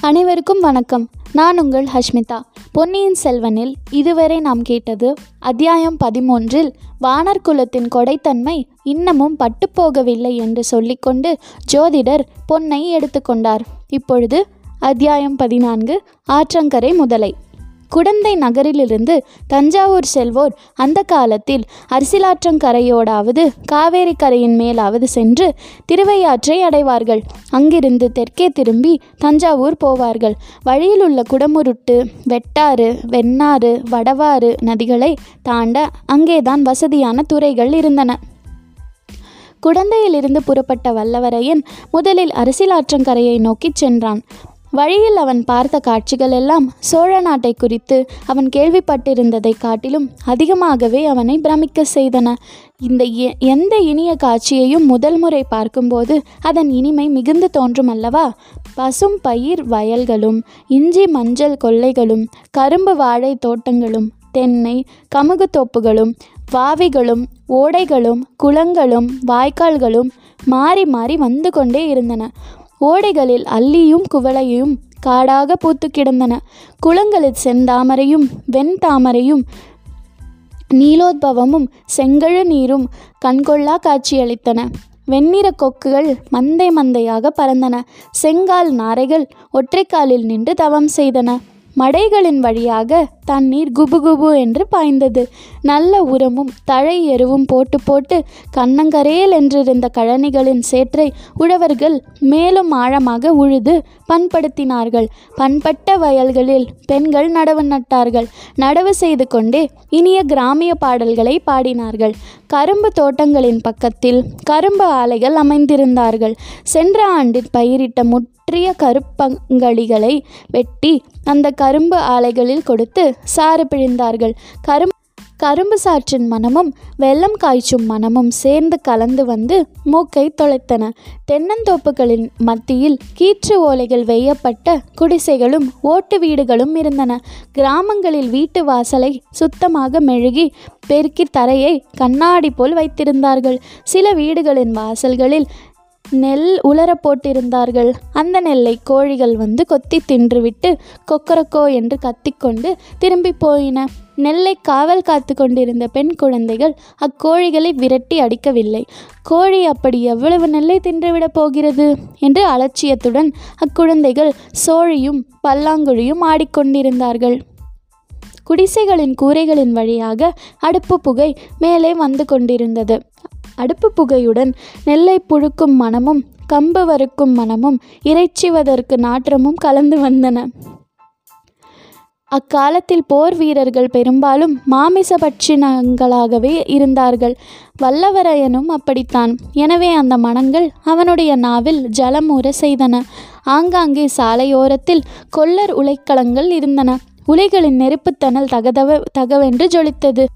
அனைவருக்கும் வணக்கம். நான் உங்கள் ஹஷ்மிதா. பொன்னியின் செல்வனில் இதுவரை நாம் கேட்டது அத்தியாயம் பதிமூன்றில் வானர் குலத்தின் கொடைத்தன்மை இன்னமும் பட்டுப்போகவில்லை என்று சொல்லிக்கொண்டு ஜோதிடர் பொன்னை எடுத்துக்கொண்டார். இப்பொழுது அத்தியாயம் பதினான்கு ஆற்றங்கரை முதலை. குடந்தை நகரிலிருந்து தஞ்சாவூர் செல்வோர் அந்த காலத்தில் அரசிலாற்றங்கரையோடாவது காவேரி கரையின் மேலாவது சென்று திருவையாற்றை அடைவார்கள். அங்கிருந்து தெற்கே திரும்பி தஞ்சாவூர் போவார்கள். வழியில் உள்ள குடமுருட்டு வெட்டாறு வெண்ணாறு வடவாறு நதிகளை தாண்ட அங்கேதான் வசதியான துறைகள் இருந்தன. குடந்தையிலிருந்து புறப்பட்ட வல்லவரையன் முதலில் அரசியலாற்றங்கரையை நோக்கிச் சென்றான். வழியில் அவன் பார்த்த காட்சிகள் எல்லாம் சோழ நாட்டை குறித்து அவன் கேள்விப்பட்டிருந்ததை காட்டிலும் அதிகமாகவே அவனை பிரமிக்க செய்தன. இந்த எ- எந்த இனிய காட்சியையும் முதல் முறை பார்க்கும்போது அதன் இனிமை மிகுந்து தோன்றும் அல்லவா பசும் பயிர் வயல்களும் இஞ்சி மஞ்சள் கொல்லைகளும் கரும்பு வாழை தோட்டங்களும் தென்னை கமுகு தோப்புகளும் வாவிகளும் ஓடைகளும் குளங்களும் வாய்க்கால்களும் மாறி மாறி வந்து கொண்டே இருந்தன. ஓடைகளில் அல்லியும் குவளையும் காடாக பூத்து கிடந்தன. குளங்களில் செந்தாமரையும் வெண்தாமரையும் நீலோத்பவமும் செங்கழு நீரும் கண்கொள்ளா காட்சியளித்தன. வெண்ணிற கொக்குகள் மந்தை மந்தையாக பறந்தன. செங்கால் நாரைகள் ஒற்றைக்காலில் நின்று தவம் செய்தன. மடைகளின் வழியாக தண்ணீர் குபு குபு என்று பாய்ந்தது. நல்ல உரமும் தழை எருவும் போட்டு போட்டு கண்ணங்கரேல் என்றிருந்த கழனிகளின் சேற்றை உழவர்கள் மேலும் ஆழமாக உழுது பண்படுத்தினார்கள். பண்பட்ட வயல்களில் பெண்கள் நடவு நட்டார்கள். நடவு செய்து கொண்டே இனிய கிராமிய பாடல்களை பாடினார்கள். கரும்பு தோட்டங்களின் பக்கத்தில் கரும்பு ஆலைகள் அமைந்திருந்தார்கள். சென்ற ஆண்டில் பயிரிட்ட பற்றிய கருப்பங்களிகளை வெட்டி அந்த கரும்பு ஆலைகளில் கொடுத்து சாறு பிழிந்தார்கள். கரும் கரும்பு சாற்றின் மனமும் வெள்ளம் காய்ச்சும் மனமும் சேர்ந்து கலந்து வந்து மூக்கை தொலைத்தன. தென்னந்தோப்புகளின் மத்தியில் கீற்று ஓலைகள் வெய்யப்பட்ட குடிசைகளும் ஓட்டு வீடுகளும் இருந்தன. கிராமங்களில் வீட்டு வாசலை சுத்தமாக மெழுகி பெருக்கி தரையை கண்ணாடி போல் வைத்திருந்தார்கள். சில வீடுகளின் வாசல்களில் நெல் உலர போட்டிருந்தார்கள். அந்த நெல்லை கோழிகள் வந்து கொத்தி தின்றுவிட்டு கொக்கரக்கோ என்று கத்திக்கொண்டு திரும்பி போயின. நெல்லை காவல் காத்து கொண்டிருந்த பெண் குழந்தைகள் அக்கோழிகளை விரட்டி அடிக்கவில்லை. கோழி அப்படி எவ்வளவு நெல்லை தின்றுவிடப் போகிறது? என்று அலட்சியத்துடன் அக்குழந்தைகள் சோழியும் பல்லாங்குழியும் ஆடிக்கொண்டிருந்தார்கள். குடிசைகளின் கூரைகளின் வழியாக அடுப்பு புகை மேலே வந்து கொண்டிருந்தது. அடுப்பு புகையுடன் நெல்லை புழுக்கும் மனமும் கம்பு வறுக்கும் மனமும் இறைச்சிவதற்கு நாற்றமும் கலந்து வந்தன. அக்காலத்தில் போர் வீரர்கள் பெரும்பாலும் மாமிச பட்சினங்களாகவே இருந்தார்கள். வல்லவரையனும் அப்படித்தான். எனவே அந்த மனங்கள் அவனுடைய நாவில் ஜலமூற செய்தன. ஆங்காங்கே சாலையோரத்தில் கொல்லர் உலைக்களங்கள் இருந்தன. உலைகளின் நெருப்புத்தணல் தகதவ தகவென்று ஜொலித்தது.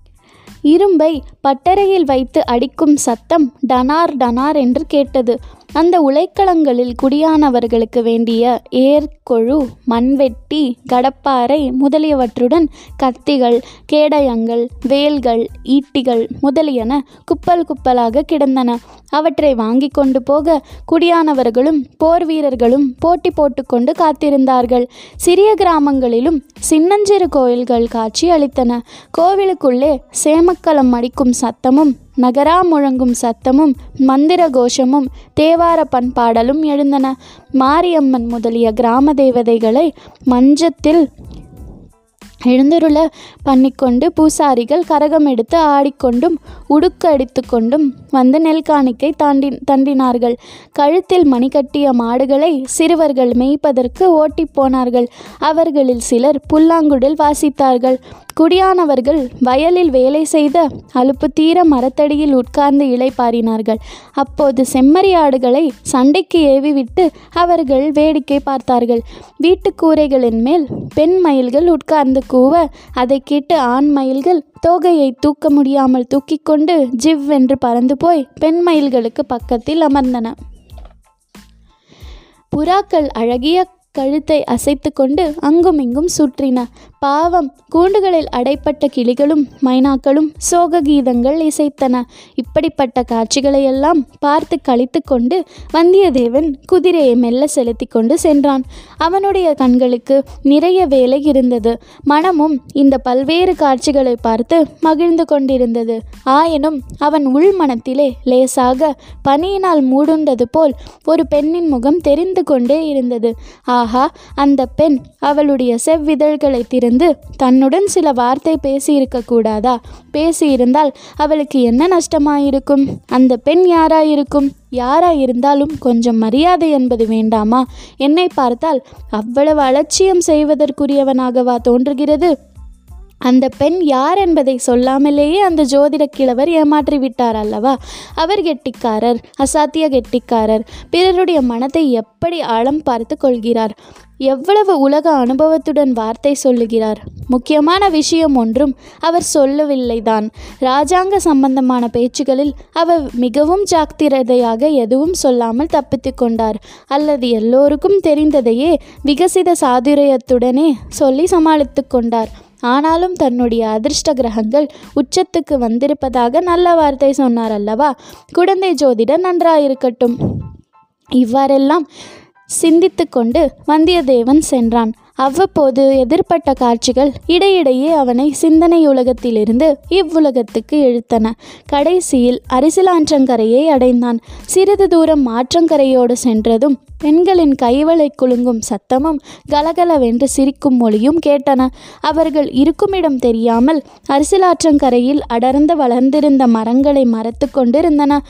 இரும்பை பட்டறையில் வைத்து அடிக்கும் சத்தம் டனார் டனார் என்று கேட்டது. அந்த உலைக்களங்களில் குடியானவர்களுக்கு வேண்டிய ஏர்கொழு மண்வெட்டி கடப்பாறை முதலியவற்றுடன் கத்திகள் கேடயங்கள் வேல்கள் ஈட்டிகள் முதலியன குப்பல் குப்பலாக கிடந்தன. அவற்றை வாங்கி கொண்டு போக குடியானவர்களும் போர் வீரர்களும் போட்டி போட்டுக்கொண்டு காத்திருந்தார்கள். சிறிய கிராமங்களிலும் சின்னஞ்சிறு கோயில்கள் காட்சி அளித்தன. கோவிலுக்குள்ளே சேமக்கலம் அடிக்கும் சத்தமும் நகரா முழங்கும் சத்தமும் மந்திர கோஷமும் தேவார பண்பாடலும் எழுந்தன. மாரியம்மன் முதலிய கிராம தேவதைகளை மஞ்சத்தில் எழுந்துருள பண்ணிக்கொண்டு பூசாரிகள் கரகம் எடுத்து ஆடிக்கொண்டும் உடுக்கு அடித்துக்கொண்டும் வந்து நெல் காணிக்கை தாண்டி தண்டினார்கள். கழுத்தில் மணி கட்டிய மாடுகளை சிறுவர்கள் மேய்ப்பதற்கு ஓட்டி போனார்கள். அவர்களில் சிலர் புல்லாங்குடில் வாசித்தார்கள். குடியானவர்கள் வயலில் வேலை செய்த அலுப்பு தீர மரத்தடியில் உட்கார்ந்து இளைப்பாறினார்கள் அப்போது செம்மறி ஆடுகளை சண்டைக்கு ஏவிவிட்டு அவர்கள் வேடிக்கை பார்த்தார்கள். வீட்டுக் கூரைகளின் மேல் பெண் மயில்கள் உட்கார்ந்து கூவ அதை கேட்டு ஆண் மயில்கள் தோகையை தூக்க முடியாமல் தூக்கி கொண்டு ஜிவ் என்று பறந்து போய் பெண் மயில்களுக்கு பக்கத்தில் அமர்ந்தன. புறாக்கள் அழகிய கழுத்தை அசைத்து கொண்டு அங்குமிங்கும் சுற்றின. பாவம் கூண்டுகளில் அடைப்பட்ட கிளிகளும் மைனாக்களும் சோக கீதங்கள் இசைத்தன. இப்படிப்பட்ட காட்சிகளையெல்லாம் பார்த்து கழித்து கொண்டு வந்தியத்தேவன் குதிரையை மெல்ல செலுத்தி கொண்டு சென்றான். அவனுடைய கண்களுக்கு நிறைய வேலை இருந்தது. மனமும் இந்த பல்வேறு காட்சிகளை பார்த்து மகிழ்ந்து கொண்டிருந்தது. ஆயினும் அவன் உள் மனத்திலே லேசாக பனியினால் மூடுண்டது போல் ஒரு பெண்ணின் முகம் தெரிந்து கொண்டே இருந்தது. ஆஹா அந்த பெண் அவளுடைய செவ்விதழ்களை திறந்து தன்னுடன் சில வார்த்தை பேசியிருக்க கூடாதா பேசியிருந்தால் அவளுக்கு என்ன நஷ்டமாயிருக்கும்? அந்த பெண் யாராயிருக்கும்? யாராயிருந்தாலும் கொஞ்சம் மரியாதை என்பது வேண்டாமா? என்னை பார்த்தால் அவ்வளவு அலட்சியம் செய்வதற்குரியவனாகவா தோன்றுகிறது? அந்த பெண் யார் என்பதை சொல்லாமலேயே அந்த ஜோதிட கிழவர் ஏமாற்றி விட்டார் அல்லவா? அவர் கெட்டிக்காரர் அசாத்திய கெட்டிக்காரர். பிறருடைய மனத்தை எப்படி ஆழம் பார்த்து கொள்கிறார்? எவ்வளவு உலக அனுபவத்துடன் வார்த்தை சொல்லுகிறார்? முக்கியமான விஷயம் ஒன்றும் அவர் சொல்லவில்லைதான். ராஜாங்க சம்பந்தமான பேச்சுகளில் அவர் மிகவும் ஜாக்கிரதையாக எதுவும் சொல்லாமல் தப்பித்து கொண்டார். அல்லது எல்லோருக்கும் தெரிந்ததையே விகசித சாதுரியத்துடனே சொல்லி சமாளித்து கொண்டார். ஆனாலும் தன்னுடைய அதிர்ஷ்ட கிரகங்கள் உச்சத்துக்கு வந்திருப்பதாக நல்ல வார்த்தை சொன்னார் அல்லவா? குழந்தை ஜோதிட நன்றாயிருக்கட்டும். இவ்வாறெல்லாம் சிந்தித்து கொண்டு வந்தியத்தேவன் சென்றான். அவ்வப்போது எதிர்ப்பட்ட காட்சிகள் இடையிடையே அவனை சிந்தனை உலகத்திலிருந்து இவ்வுலகத்துக்கு இழுத்தன. கடைசியில் அரிசிலாற்றங்கரையை அடைந்தான். சிறிது தூரம் ஆற்றங்கரையோடு சென்றதும் பெண்களின் கைவளை குலுங்கும் சத்தமும் கலகலவென்று சிரிக்கும் மொழியும் கேட்டன. அவர்கள் இருக்குமிடம் தெரியாமல் அரிசிலாற்றங்கரையில் அடர்ந்து வளர்ந்திருந்த மரங்களை மறைத்து கொண்டிருந்தன.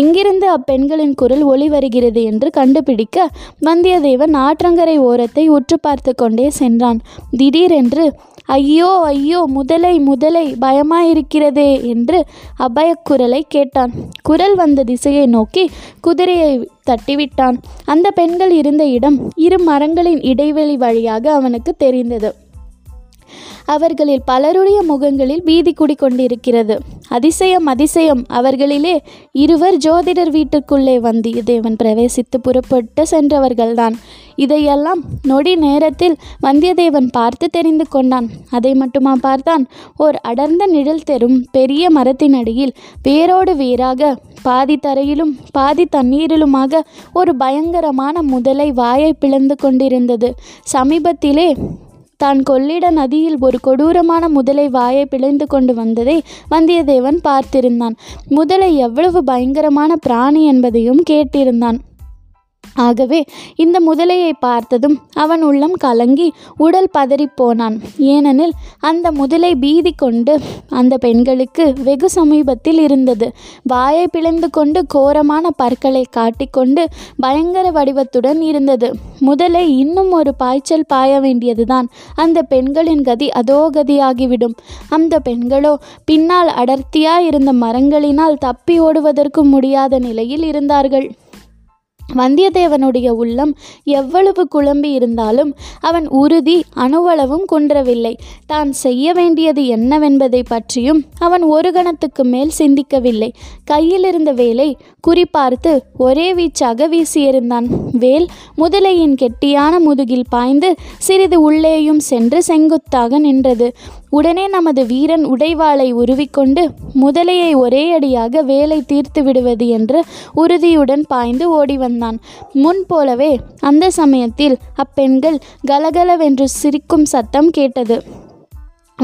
எங்கிருந்து அப்பெண்களின் குரல் ஒளி வருகிறது என்று கண்டுபிடிக்க வந்தியத்தேவன் ஆற்றங்கரை ஓரத்தை உற்று பார்த்து கொண்டே சென்றான். திடீரென்று ஐயோ ஐயோ முதலை முதலை பயமாயிருக்கிறதே என்று அபயக்குரலை கேட்டான். குரல் வந்த திசையை நோக்கி குதிரையை தட்டிவிட்டான். அந்த பெண்கள் இருந்த இடம் இரு மரங்களின் இடைவெளி வழியாக அவனுக்கு தெரிந்தது. அவர்களில் பலருடைய முகங்களில் பீதி குடிக்கொண்டிருக்கிறது அதிசயம் அதிசயம் அவர்களிலே இருவர் ஜோதிடர் வீட்டுக்குள்ளே வந்தியத்தேவன் பிரவேசித்து புறப்பட்டு சென்றவர்கள்தான். இதையெல்லாம் நொடி நேரத்தில் வந்தியத்தேவன் பார்த்து தெரிந்து கொண்டான். அதை மட்டுமா பார்த்தான்? ஓர் அடர்ந்த நிழல் தெரும் பெரிய மரத்தின் அடியில் வேரோடு வேராக பாதி தரையிலும் பாதி தண்ணீரிலுமாக ஒரு பயங்கரமான முதலை வாயை பிளந்து கொண்டிருந்தது. சமீபத்திலே தான் கொள்ளிட நதியில் ஒரு கொடூரமான முதலை வாயை பிளந்து கொண்டு வந்ததை வந்தியத்தேவன் பார்த்திருந்தான். முதலை எவ்வளவு பயங்கரமான பிராணி என்பதையும் கேட்டிருந்தான். ஆகவே இந்த முதலையை பார்த்ததும் அவன் உள்ளம் கலங்கி உடல் பதறிப்போனான் ஏனெனில் அந்த முதலை பீதி கொண்டு அந்த பெண்களுக்கு வெகு சமீபத்தில் இருந்தது. வாயை பிளந்து கொண்டு கோரமான பற்களை காட்டிக்கொண்டு பயங்கர வடிவத்துடன் இருந்தது. முதலை இன்னும் ஒரு பாய்ச்சல் பாய வேண்டியதுதான். அந்த பெண்களின் கதி அதோ கதியாகிவிடும். அந்த பெண்களோ பின்னால் அடர்த்தியாய் இருந்த மரங்களினால் தப்பி ஓடுவதற்கு முடியாத நிலையில் இருந்தார்கள். வந்தியத்தேவனுடைய உள்ளம் எவ்வளவு குழம்பி இருந்தாலும் அவன் உறுதி அணுவளவும் குன்றவில்லை. தான் செய்ய வேண்டியது என்னவென்பதை பற்றியும் அவன் ஒரு கணத்துக்கு மேல் சிந்திக்கவில்லை. கையில் இருந்த வேலை குறிப்பார்த்து ஒரே வீச்சாக வீசியிருந்தான். வேல் முதலையின் கெட்டியான முதுகில் பாய்ந்து சிறிது உள்ளேயும் சென்று செங்குத்தாக நின்றது. உடனே நமது வீரன் உடைவாளை உருவிக்கொண்டு முதலையை ஒரே அடியாக வேலை தீர்த்து விடுவது என்று உறுதியுடன் பாய்ந்து ஓடி வந்தான். முன் போலவே அந்த சமயத்தில் அப்பெண்கள் கலகலவென்று சிரிக்கும் சத்தம் கேட்டது.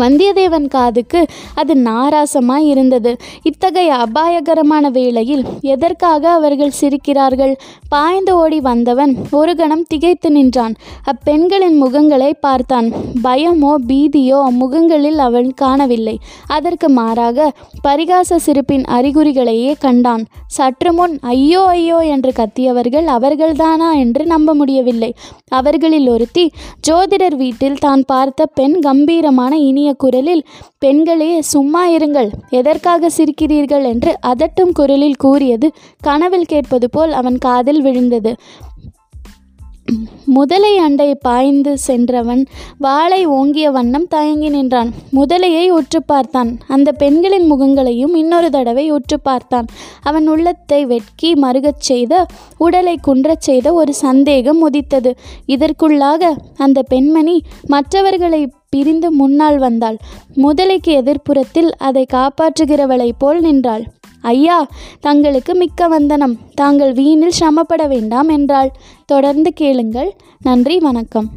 வந்தியத்தேவன் காதுக்கு அது நாராசமாய் இருந்தது. இத்தகைய அபாயகரமான வேளையில் எதற்காக அவர்கள் சிரிக்கிறார்கள்? பாய்ந்து ஓடி வந்தவன் ஒரு கணம் திகைத்து நின்றான். அப்பெண்களின் முகங்களை பார்த்தான். பயமோ பீதியோ அம்முகங்களில் அவன் காணவில்லை. அதற்கு மாறாக பரிகாச சிரிப்பின் அறிகுறிகளையே கண்டான். சற்று முன் ஐயோ ஐயோ என்று கத்தியவர்கள் அவர்கள்தானா என்று நம்ப முடியவில்லை. அவர்களில் ஒருத்தி ஜோதிடர் வீட்டில் தான் பார்த்த பெண் கம்பீரமான இனிய குரலில் பெண்களே சும்மா இருங்கள். எதற்காக சிரிக்கிறீர்கள்? என்று அதட்டும் குரலில் கூறியது கனவில் கேட்பது போல் அவன் காதில் விழுந்தது. முதலை அண்டை பாய்ந்து சென்றவன் வாளை ஓங்கிய வண்ணம் தயங்கி நின்றான். முதலையை உற்று பார்த்தான். அந்த பெண்களின் முகங்களையும் இன்னொரு தடவை உற்று பார்த்தான். அவன் உள்ளத்தை வெட்கி மருகச் செய்த உடலை குன்றச் செய்த ஒரு சந்தேகம் உதித்தது. இதற்குள்ளாக அந்த பெண்மணி மற்றவர்களை பிரிந்து முன்னால் வந்தாள். முதலைக்கு எதிர்ப்புறத்தில் அதை காப்பாற்றுகிறவளைப் போல் நின்றாள். ஐயா தங்களுக்கு மிக்க வந்தனம். தாங்கள் வீணில் சிரமப்பட வேண்டாம் என்றாள். தொடர்ந்து கேளுங்கள். நன்றி வணக்கம்.